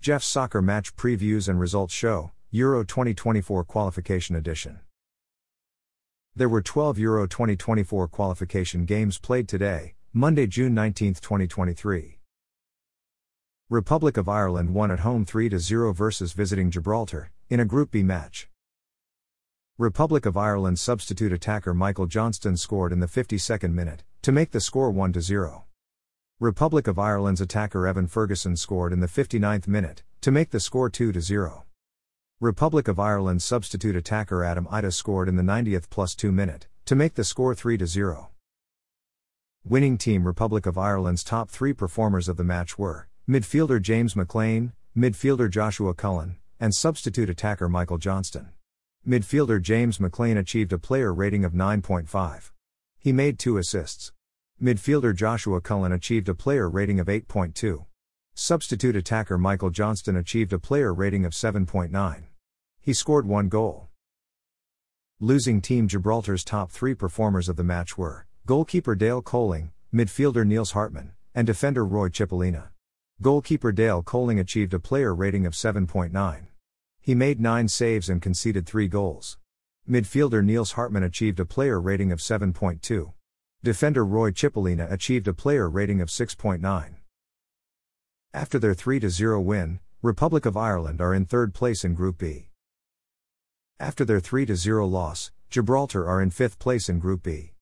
Jeff's Soccer Match Previews and Results Show, Euro 2024 Qualification Edition. There were 12 Euro 2024 qualification games played today, Monday, June 19, 2023. Republic of Ireland won at home 3 0 versus visiting Gibraltar, in a Group B match. Republic of Ireland substitute attacker Michael Johnston scored in the 52nd minute, to make the score 1 0. Republic of Ireland's attacker Evan Ferguson scored in the 59th minute, to make the score 2 0. Republic of Ireland's substitute attacker Adam Idah scored in the 90th plus 2 minute, to make the score 3 0. Winning team Republic of Ireland's top three performers of the match were midfielder James McClean, midfielder Joshua Cullen, and substitute attacker Michael Johnston. Midfielder James McClean achieved a player rating of 9.5. He made two assists. Midfielder Joshua Cullen achieved a player rating of 8.2. Substitute attacker Michael Johnston achieved a player rating of 7.9. He scored one goal. Losing team Gibraltar's top three performers of the match were goalkeeper Dayle Coleing, midfielder Niels Hartman, and defender Roy Chipolina. Goalkeeper Dayle Coleing achieved a player rating of 7.9. He made nine saves and conceded three goals. Midfielder Niels Hartman achieved a player rating of 7.2. Defender Roy Chipolina achieved a player rating of 6.9. After their 3 0 win, Republic of Ireland are in third place in Group B. After their 3 0 loss, Gibraltar are in fifth place in Group B.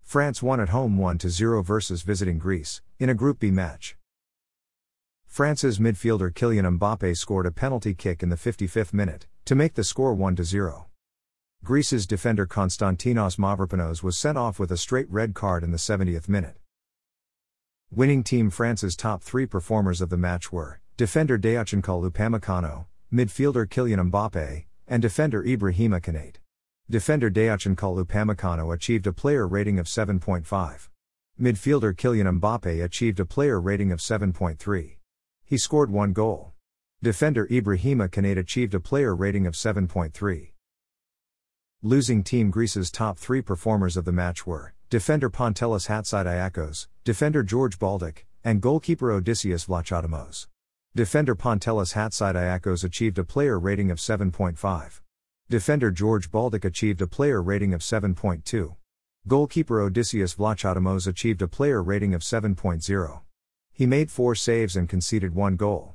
France won at home 1 0 versus visiting Greece, in a Group B match. France's midfielder Kylian Mbappe scored a penalty kick in the 55th minute, to make the score 1 0. Greece's defender Konstantinos Mavropanos was sent off with a straight red card in the 70th minute. Winning Team France's top three performers of the match were defender Dayotchanculle Upamecano, midfielder Kylian Mbappe, and defender Ibrahima Konate. Defender Dayotchanculle Upamecano achieved a player rating of 7.5. Midfielder Kylian Mbappe achieved a player rating of 7.3. He scored one goal. Defender Ibrahima Konate achieved a player rating of 7.3. Losing Team Greece's top three performers of the match were defender Pantelis Hatzidiakos, defender George Baldock, and goalkeeper Odysseas Vlachodimos. Defender Pantelis Hatzidiakos achieved a player rating of 7.5. Defender George Baldock achieved a player rating of 7.2. Goalkeeper Odysseas Vlachodimos achieved a player rating of 7.0. He made four saves and conceded one goal.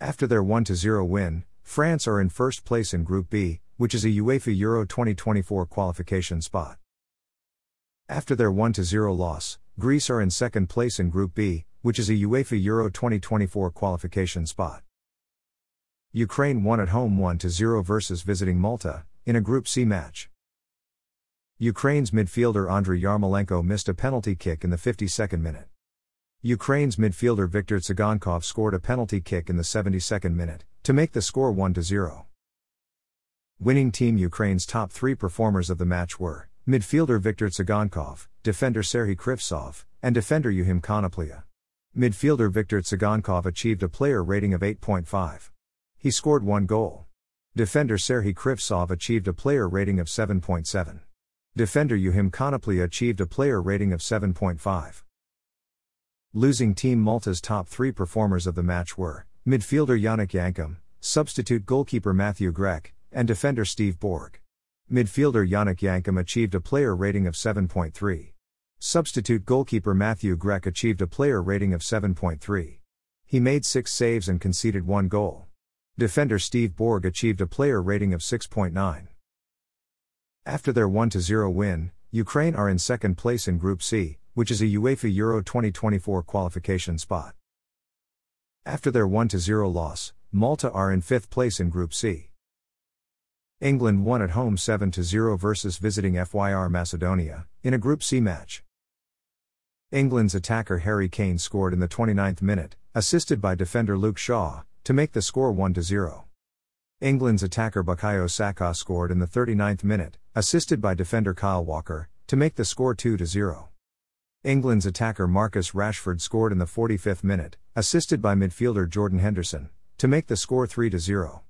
After their 1 0 win, France are in first place in Group B, which is a UEFA Euro 2024 qualification spot. After their 1 0 loss, Greece are in second place in Group B, which is a UEFA Euro 2024 qualification spot. Ukraine won at home 1 0 versus visiting Malta, in a Group C match. Ukraine's midfielder Andriy Yarmolenko missed a penalty kick in the 52nd minute. Ukraine's midfielder Viktor Tsygankov scored a penalty kick in the 72nd minute, to make the score 1 0. Winning Team Ukraine's top three performers of the match were midfielder Viktor Tsygankov, defender Serhiy Kryvtsov, and defender Yukhym Konoplya. Midfielder Viktor Tsygankov achieved a player rating of 8.5. He scored one goal. Defender Serhiy Kryvtsov achieved a player rating of 7.7. Defender Yukhym Konoplya achieved a player rating of 7.5. Losing Team Malta's top three performers of the match were midfielder Yannick Yankam, substitute goalkeeper Matthew Grech, and defender Steve Borg. Midfielder Yannick Yankam achieved a player rating of 7.3. Substitute goalkeeper Matthew Grech achieved a player rating of 7.3. He made six saves and conceded one goal. Defender Steve Borg achieved a player rating of 6.9. After their 1 0 win, Ukraine are in second place in Group C, which is a UEFA Euro 2024 qualification spot. After their 1 0 loss, Malta are in fifth place in Group C. England won at home 7 0 versus visiting FYR Macedonia, in a Group C match. England's attacker Harry Kane scored in the 29th minute, assisted by defender Luke Shaw, to make the score 1 0. England's attacker Bukayo Saka scored in the 39th minute, assisted by defender Kyle Walker, to make the score 2 0. England's attacker Marcus Rashford scored in the 45th minute, assisted by midfielder Jordan Henderson, to make the score 3 0.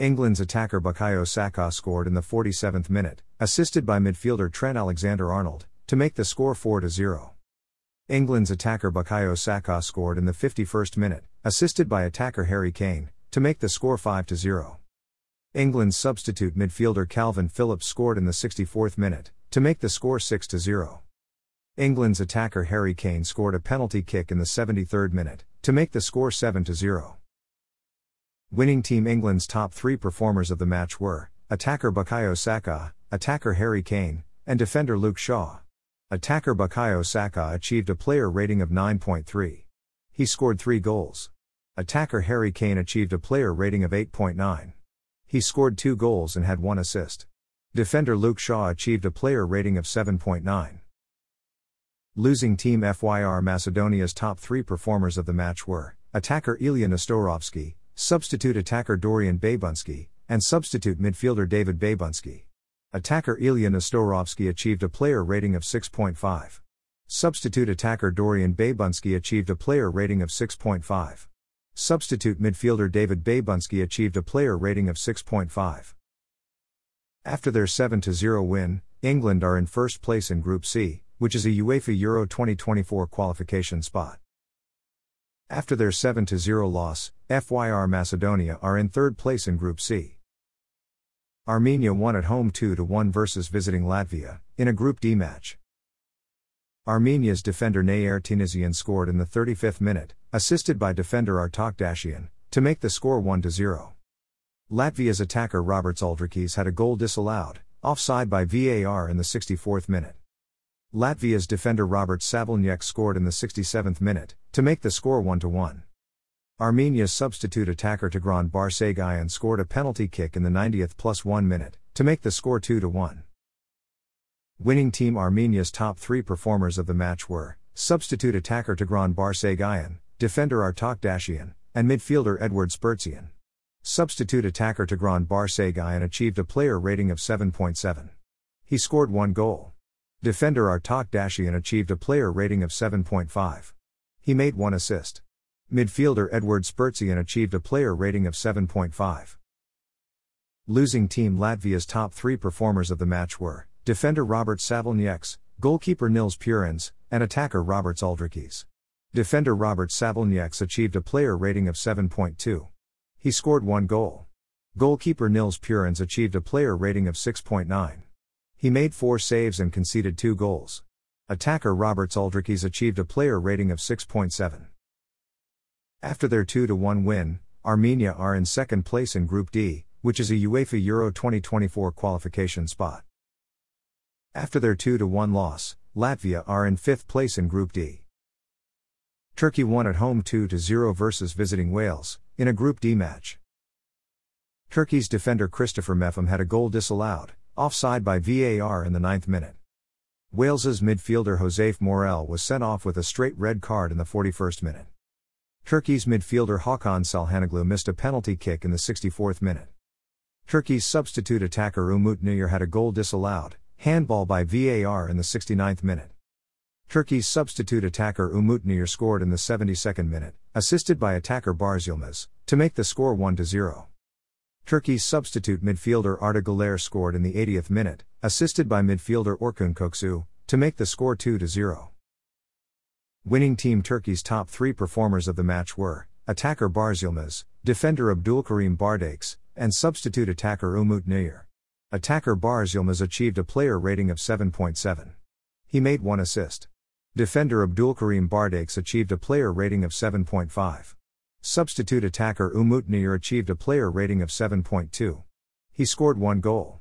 England's attacker Bukayo Saka scored in the 47th minute, assisted by midfielder Trent Alexander Arnold, to make the score 4 0. England's attacker Bukayo Saka scored in the 51st minute, assisted by attacker Harry Kane, to make the score 5 0. England's substitute midfielder Kalvin Phillips scored in the 64th minute, to make the score 6 0. England's attacker Harry Kane scored a penalty kick in the 73rd minute, to make the score 7 0. Winning Team England's top three performers of the match were attacker Bukayo Saka, attacker Harry Kane, and defender Luke Shaw. Attacker Bukayo Saka achieved a player rating of 9.3. He scored three goals. Attacker Harry Kane achieved a player rating of 8.9. He scored two goals and had one assist. Defender Luke Shaw achieved a player rating of 7.9. Losing team FYR Macedonia's top three performers of the match were attacker Ilija Nestorovski, substitute attacker Dorian Babunski, and substitute midfielder David Babunski. Attacker Ilija Nestorovski achieved a player rating of 6.5. Substitute attacker Dorian Babunski achieved a player rating of 6.5. Substitute midfielder David Babunski achieved a player rating of 6.5. After their 7 0 win, England are in first place in Group C, which is a UEFA Euro 2024 qualification spot. After their 7 0 loss, FYR Macedonia are in third place in Group C. Armenia won at home 2 1 versus visiting Latvia, in a Group D match. Armenia's defender Nair Tiknizyan scored in the 35th minute, assisted by defender Artak Dashyan, to make the score 1 0. Latvia's attacker Roberts Uldrikis had a goal disallowed, offside by VAR in the 64th minute. Latvia's defender Robert Savaļnieks scored in the 67th minute, to make the score 1 1. Armenia's substitute attacker Tigran Barseghyan scored a penalty kick in the 90th plus 1 minute, to make the score 2 1. Winning team Armenia's top three performers of the match were substitute attacker Tigran Barseghyan, defender Artak Dashyan, and midfielder Eduard Spertsyan. Substitute attacker Tigran Barseghyan achieved a player rating of 7.7. He scored one goal. Defender Artak Dashyan achieved a player rating of 7.5. He made one assist. Midfielder Eduard Spertsyan achieved a player rating of 7.5. Losing team Latvia's top three performers of the match were defender Robert Savaļnieks, goalkeeper Nils Purins, and attacker Roberts Uldrikis. Defender Robert Savaļnieks achieved a player rating of 7.2. He scored one goal. Goalkeeper Nils Purins achieved a player rating of 6.9. He made four saves and conceded two goals. Attacker Roberts Uldrikis achieved a player rating of 6.7. After their 2 1 win, Armenia are in second place in Group D, which is a UEFA Euro 2024 qualification spot. After their 2 1 loss, Latvia are in fifth place in Group D. Turkey won at home 2 0 versus visiting Wales, in a Group D match. Turkey's defender Christopher Mepham had a goal disallowed, offside by VAR in the ninth minute. Wales's midfielder Josef Morrell was sent off with a straight red card in the 41st minute. Turkey's midfielder Hakan Çalhanoğlu missed a penalty kick in the 64th minute. Turkey's substitute attacker Umut Nayir had a goal disallowed, handball by VAR in the 69th minute. Turkey's substitute attacker Umut Nayir scored in the 72nd minute, assisted by attacker Barış Yılmaz, to make the score 1 0. Turkey's substitute midfielder Arda Güler scored in the 80th minute, assisted by midfielder Orkun Kökçü, to make the score 2 0. Winning Team Turkey's top three performers of the match were attacker Yılmaz, defender Abdulkarim Bardakçı, and substitute attacker Umut Nayir. Attacker Yılmaz achieved a player rating of 7.7. He made one assist. Defender Abdulkarim Bardakçı achieved a player rating of 7.5. Substitute attacker Umut Nayir achieved a player rating of 7.2. He scored one goal.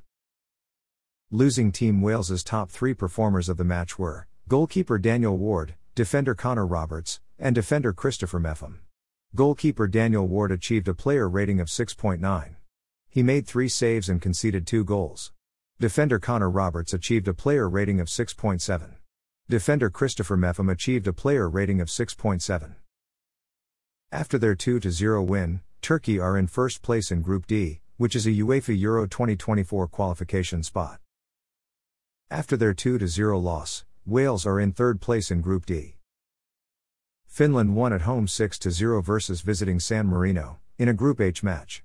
Losing Team Wales's top three performers of the match were goalkeeper Daniel Ward, defender Connor Roberts, and defender Christopher Mepham. Goalkeeper Daniel Ward achieved a player rating of 6.9. He made three saves and conceded two goals. Defender Connor Roberts achieved a player rating of 6.7. Defender Christopher Mepham achieved a player rating of 6.7. After their 2 0 win, Turkey are in first place in Group D, which is a UEFA Euro 2024 qualification spot. After their 2 0 loss, Wales are in third place in Group D. Finland won at home 6 0 versus visiting San Marino, in a Group H match.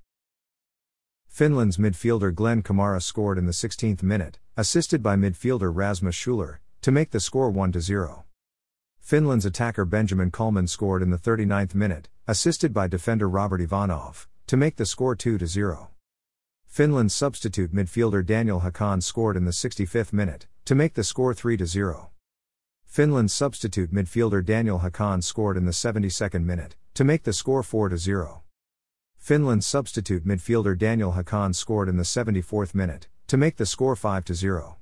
Finland's midfielder Glenn Kamara scored in the 16th minute, assisted by midfielder Rasmus Schuler, to make the score 1 0. Finland's attacker Benjamin Källman scored in the 39th minute, assisted by defender Robert Ivanov, to make the score 2 0. Finland's substitute midfielder Daniel Hakan scored in the 65th minute, to make the score 3 0. Finland's substitute midfielder Daniel Hakan scored in the 72nd minute, to make the score 4 0. Finland's substitute midfielder Daniel Hakan scored in the 74th minute, to make the score 5 0.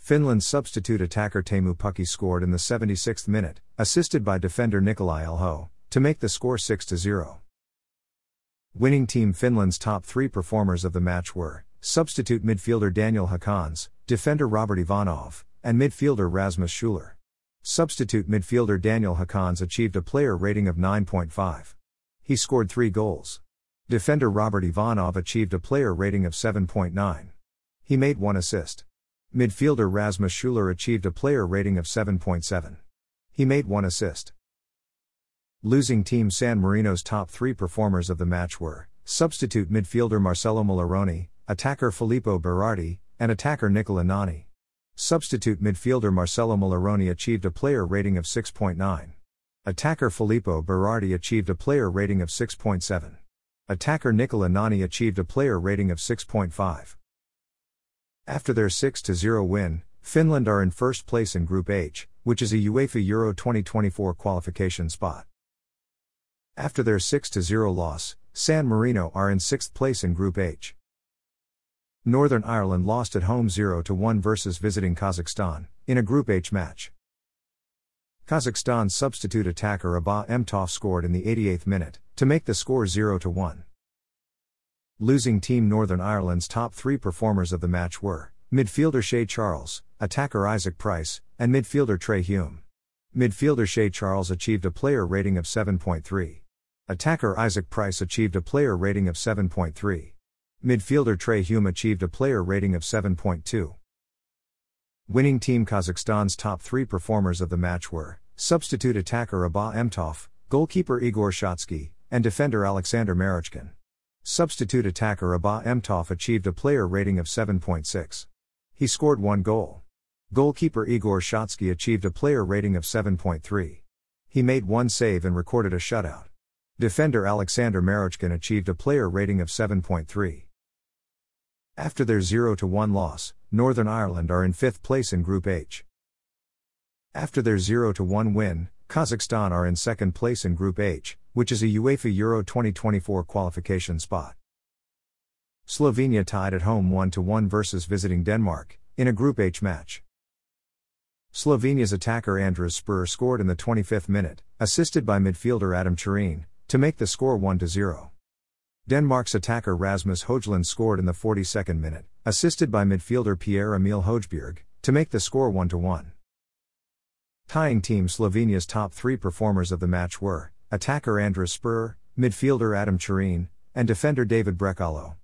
Finland's substitute attacker Teemu Pukki scored in the 76th minute, assisted by defender Nikolai Alho, to make the score 6 0. Winning Team Finland's top three performers of the match were substitute midfielder Daniel Hakans, defender Robert Ivanov, and midfielder Rasmus Schuler. Substitute midfielder Daniel Hakans achieved a player rating of 9.5. He scored three goals. Defender Robert Ivanov achieved a player rating of 7.9. He made one assist. Midfielder Rasmus Schuler achieved a player rating of 7.7. He made one assist. Losing team San Marino's top three performers of the match were substitute midfielder Marcello Mularoni, attacker Filippo Berardi, and attacker Nicola Nanni. Substitute midfielder Marcello Mularoni achieved a player rating of 6.9. Attacker Filippo Berardi achieved a player rating of 6.7. Attacker Nicola Nanni achieved a player rating of 6.5. After their 6 0 win, Finland are in first place in Group H, which is a UEFA Euro 2024 qualification spot. After their 6 0 loss, San Marino are in sixth place in Group H. Northern Ireland lost at home 0 1 versus visiting Kazakhstan, in a Group H match. Kazakhstan's substitute attacker Abat Aimbetov scored in the 88th minute, to make the score 0 1. Losing Team Northern Ireland's top three performers of the match were midfielder Shea Charles, attacker Isaac Price, and midfielder Trey Hume. Midfielder Shea Charles achieved a player rating of 7.3. Attacker Isaac Price achieved a player rating of 7.3. Midfielder Trey Hume achieved a player rating of 7.2. Winning Team Kazakhstan's top three performers of the match were substitute attacker Abat Aimbetov, goalkeeper Igor Shatskiy, and defender Alexander Marochkin. Substitute attacker Abat Aimbetov achieved a player rating of 7.6. He scored one goal. Goalkeeper Igor Shatskiy achieved a player rating of 7.3. He made one save and recorded a shutout. Defender Alexander Marochkin achieved a player rating of 7.3. After their 0 1 loss, Northern Ireland are in fifth place in Group H. After their 0 1 win, Kazakhstan are in second place in Group H, which is a UEFA Euro 2024 qualification spot. Slovenia tied at home 1 1 versus visiting Denmark, in a Group H match. Slovenia's attacker Andraž Šporar scored in the 25th minute, assisted by midfielder Adam Čerin, to make the score 1 0. Denmark's attacker Rasmus Højlund scored in the 42nd minute, assisted by midfielder Pierre Emil Højbjerg, to make the score 1 1. Tying team Slovenia's top three performers of the match were attacker Andraž Šporar, midfielder Adam Čerin, and defender David Brekalo.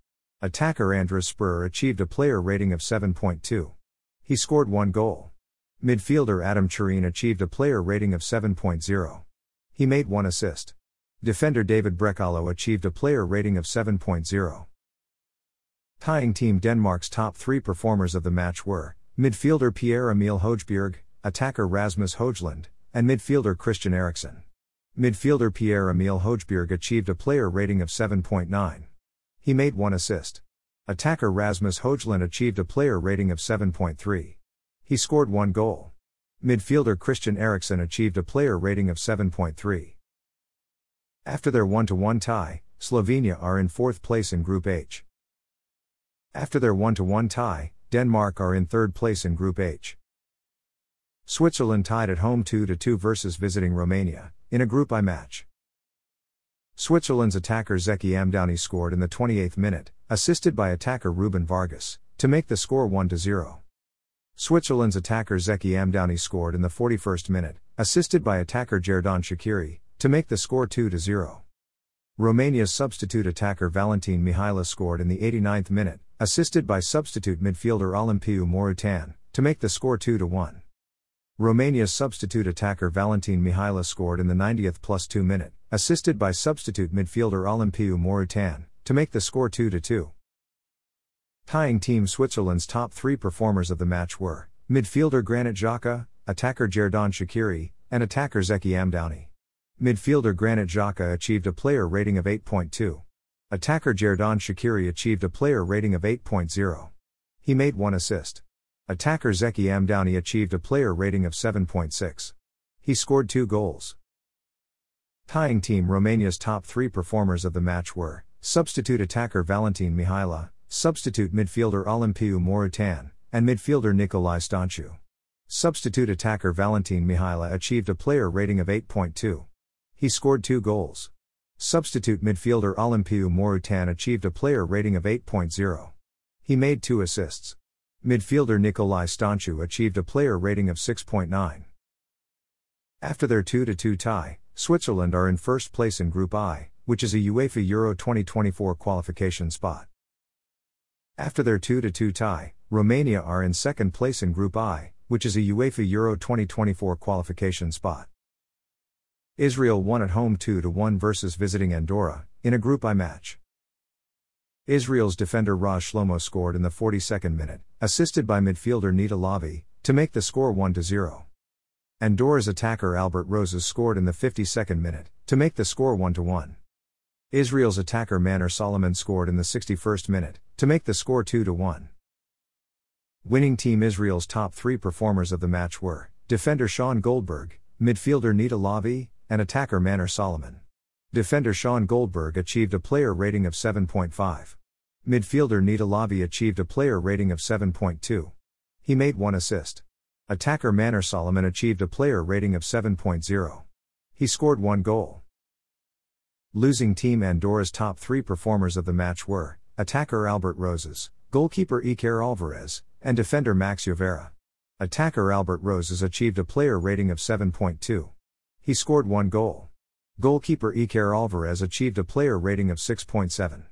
Attacker Andraž Šporar achieved a player rating of 7.2. He scored one goal. Midfielder Adam Čerin achieved a player rating of 7.0. He made one assist. Defender David Brekalo achieved a player rating of 7.0. Tying team Denmark's top three performers of the match were midfielder Pierre Emil Højbjerg, attacker Rasmus Højlund, and midfielder Christian Eriksen. Midfielder Pierre Emil Højbjerg achieved a player rating of 7.9. He made one assist. Attacker Rasmus Højlund achieved a player rating of 7.3. He scored one goal. Midfielder Christian Eriksen achieved a player rating of 7.3. After their 1 1 tie, Slovenia are in fourth place in Group H. After their 1 1 tie, Denmark are in third place in Group H. Switzerland tied at home 2 2 versus visiting Romania, in a Group I match. Switzerland's attacker Zeki Amdouni scored in the 28th minute, assisted by attacker Ruben Vargas, to make the score 1 0. Switzerland's attacker Zeki Amdouni scored in the 41st minute, assisted by attacker Xherdan Shaqiri, to make the score 2 0. Romania's substitute attacker Valentin Mihaila scored in the 89th minute, assisted by substitute midfielder Olimpiu Morutan, to make the score 2 1. Romania's substitute attacker Valentin Mihaila scored in the 90th plus 2 minute, assisted by substitute midfielder Olimpiu Morutan, to make the score 2 2. Tying Team Switzerland's top three performers of the match were midfielder Granit Xhaka, attacker Xherdan Shaqiri, and attacker Zeki Amdouni. Midfielder Granit Xhaka achieved a player rating of 8.2. Attacker Xherdan Shaqiri achieved a player rating of 8.0. He made one assist. Attacker Zeki Amdouni achieved a player rating of 7.6. He scored two goals. Tying team Romania's top three performers of the match were substitute attacker Valentin Mihaila, substitute midfielder Olimpiu Morutan, and midfielder Nicolae Stanciu. Substitute attacker Valentin Mihaila achieved a player rating of 8.2. He scored two goals. Substitute midfielder Olimpiu Morutan achieved a player rating of 8.0. He made two assists. Midfielder Nicolae Stanciu achieved a player rating of 6.9. After their 2 2 tie, Switzerland are in first place in Group I, which is a UEFA Euro 2024 qualification spot. After their 2 2 tie, Romania are in second place in Group I, which is a UEFA Euro 2024 qualification spot. Israel won at home 2 1 versus visiting Andorra, in a Group I match. Israel's defender Raz Shlomo scored in the 42nd minute, assisted by midfielder Neta Lavi, to make the score 1 0. Andorra's attacker Albert Rosas scored in the 52nd minute, to make the score 1 1. Israel's attacker Manor Solomon scored in the 61st minute, to make the score 2 1. Winning Team Israel's top three performers of the match were defender Sean Goldberg, midfielder Neta Lavi, and attacker Manor Solomon. Defender Sean Goldberg achieved a player rating of 7.5. Midfielder Neta Lavi achieved a player rating of 7.2. He made one assist. Attacker Manor Solomon achieved a player rating of 7.0. He scored one goal. Losing team Andorra's top three performers of the match were attacker Albert Rosas, goalkeeper Iker Alvarez, and defender Max Llovera. Attacker Albert Rosas achieved a player rating of 7.2. He scored one goal. Goalkeeper Iker Alvarez achieved a player rating of 6.7.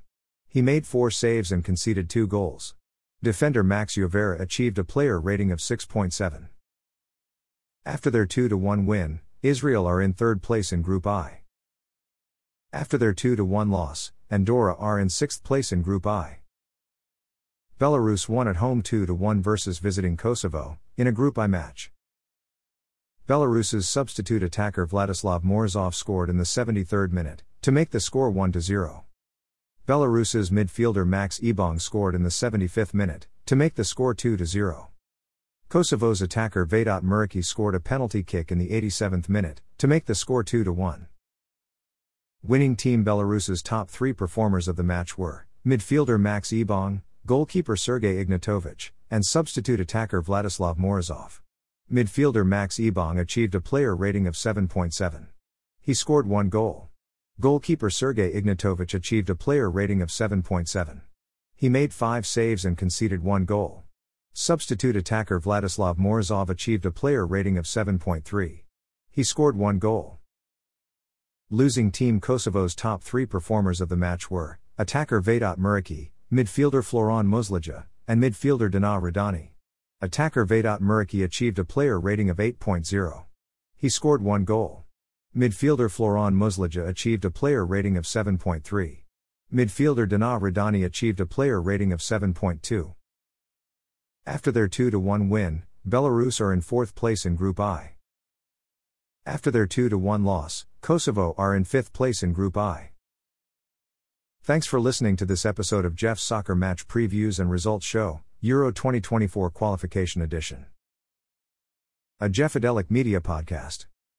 He made four saves and conceded two goals. Defender Max Llovera achieved a player rating of 6.7. After their 2 1 win, Israel are in third place in Group I. After their 2 1 loss, Andorra are in sixth place in Group I. Belarus won at home 2 1 versus visiting Kosovo, in a Group I match. Belarus's substitute attacker Vladislav Morozov scored in the 73rd minute, to make the score 1 0. Belarus's midfielder Max Ebong scored in the 75th minute, to make the score 2 0. Kosovo's attacker Vedat Muriqi scored a penalty kick in the 87th minute, to make the score 2 1. Winning Team Belarus's top three performers of the match were midfielder Max Ebong, goalkeeper Sergei Ignatovich, and substitute attacker Vladislav Morozov. Midfielder Max Ebong achieved a player rating of 7.7. He scored one goal. Goalkeeper Sergei Ignatovich achieved a player rating of 7.7. He made five saves and conceded one goal. Substitute attacker Vladislav Morozov achieved a player rating of 7.3. He scored one goal. Losing Team Kosovo's top three performers of the match were attacker Vedat Muriqi, midfielder Florent Muslija, and midfielder Donat Rrudhani. Attacker Vedat Muriqi achieved a player rating of 8.0. He scored one goal. Midfielder Florent Muslija achieved a player rating of 7.3. Midfielder Donat Rrudhani achieved a player rating of 7.2. After their 2 1 win, Belarus are in fourth place in Group I. After their 2 1 loss, Kosovo are in fifth place in Group I. Thanks for listening to this episode of Jeff's Soccer Match Previews and Results Show, Euro 2024 Qualification Edition. A Jeffadelic Media Podcast.